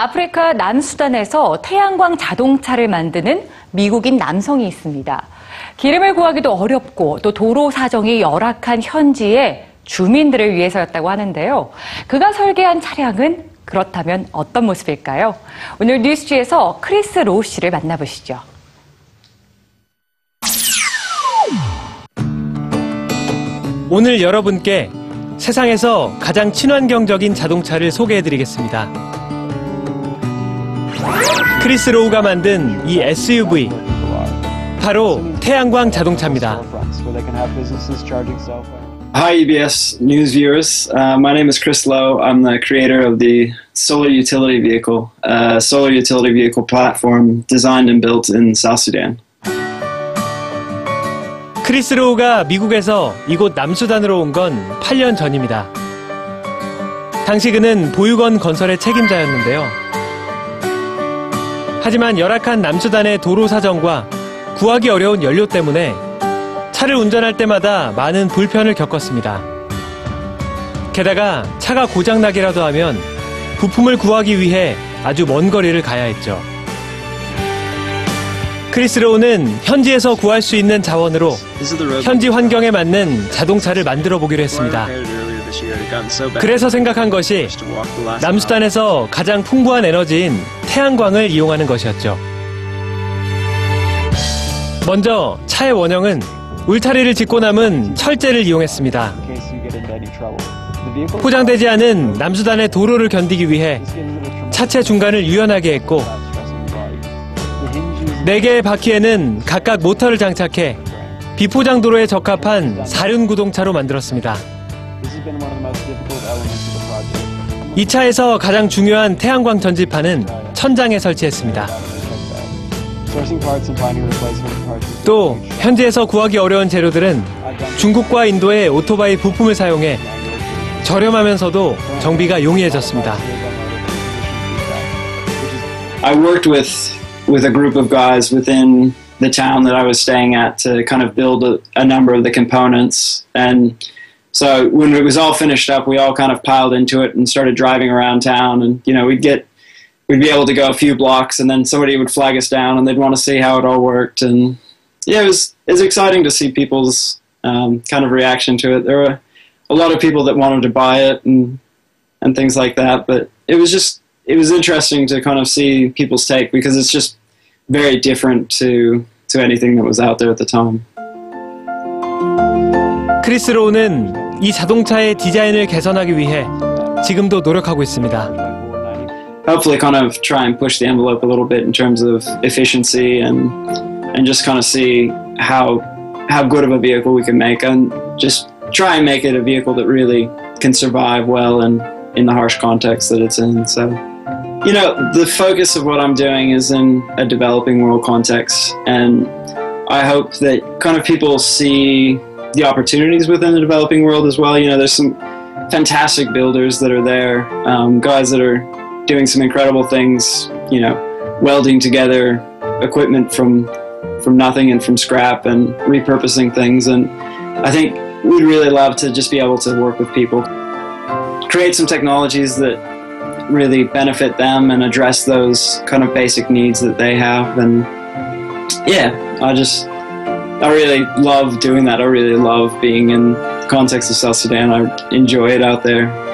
아프리카 남수단에서 태양광 자동차를 만드는 미국인 남성이 있습니다. 기름을 구하기도 어렵고 또 도로 사정이 열악한 현지의 주민들을 위해서였다고 하는데요. 그가 설계한 차량은 그렇다면 어떤 모습일까요? 오늘 뉴스G에서 크리스 로우 씨를 만나보시죠. 오늘 여러분께 세상에서 가장 친환경적인 자동차를 소개해드리겠습니다. 크리스 로우가 만든 이 SUV 바로 태양광 자동차입니다. Hi, EBS news viewers. Uh, my name is Chris Lowe. I'm the creator of the Solar Utility Vehicle, a solar utility vehicle platform designed and built in South Sudan. 크리스 로우가 미국에서 이곳 남수단으로 온 건 8년 전입니다. 당시 그는 보육원 건설의 책임자였는데요. 하지만 열악한 남수단의 도로 사정과 구하기 어려운 연료 때문에 차를 운전할 때마다 많은 불편을 겪었습니다. 게다가 차가 고장나기라도 하면 부품을 구하기 위해 아주 먼 거리를 가야 했죠. 크리스 로우는 현지에서 구할 수 있는 자원으로 현지 환경에 맞는 자동차를 만들어 보기로 했습니다. 그래서 생각한 것이 남수단에서 가장 풍부한 에너지인 태양광을 이용하는 것이었죠. 먼저 차의 원형은 울타리를 짓고 남은 철제를 이용했습니다. 포장되지 않은 남수단의 도로를 견디기 위해 차체 중간을 유연하게 했고 네 개의 바퀴에는 각각 모터를 장착해 비포장 도로에 적합한 사륜 구동차로 만들었습니다. 이 차에서 가장 중요한 태양광 전지판은 천장에 설치했습니다. 또 현지에서 구하기 어려운 재료들은 중국과 인도의 오토바이 부품을 사용해 저렴하면서도 정비가 용이해졌습니다. I worked with with a group of guys within the town that I was staying at to kind of build a, a number of the components. And so when it was all finished up, we all kind of piled into it and started driving around town. And you know, we'd get we'd be able to go a few blocks, and then somebody would flag us down, and they'd want to see how it all worked. And yeah, it was it was exciting to see people's um, kind of reaction to it. There were a lot of people that wanted to buy it and and things like that, but it was just it was interesting to kind of see people's take because it's just very different to to anything that was out there at the time. 크리스 로우는 이 자동차의 디자인을 개선하기 위해 지금도 노력하고 있습니다. Hopefully, kind of try and push the envelope a little bit in terms of efficiency and and just kind of see how how good of a vehicle we can make and just try and make it a vehicle that really can survive well and in the harsh context that it's in. So. You know, the focus of what I'm doing is in a developing world context, and I hope that kind of people see the opportunities within the developing world as well. You know, there's some fantastic builders that are there, um, guys that are doing some incredible things. You know, welding together equipment from from nothing and from scrap and repurposing things. And I think we'd really love to just be able to work with people, create some technologies that really benefit them and address those kind of basic needs that they have. And yeah, I just, I really love doing that. I really love being in the context of South Sudan. I enjoy it out there.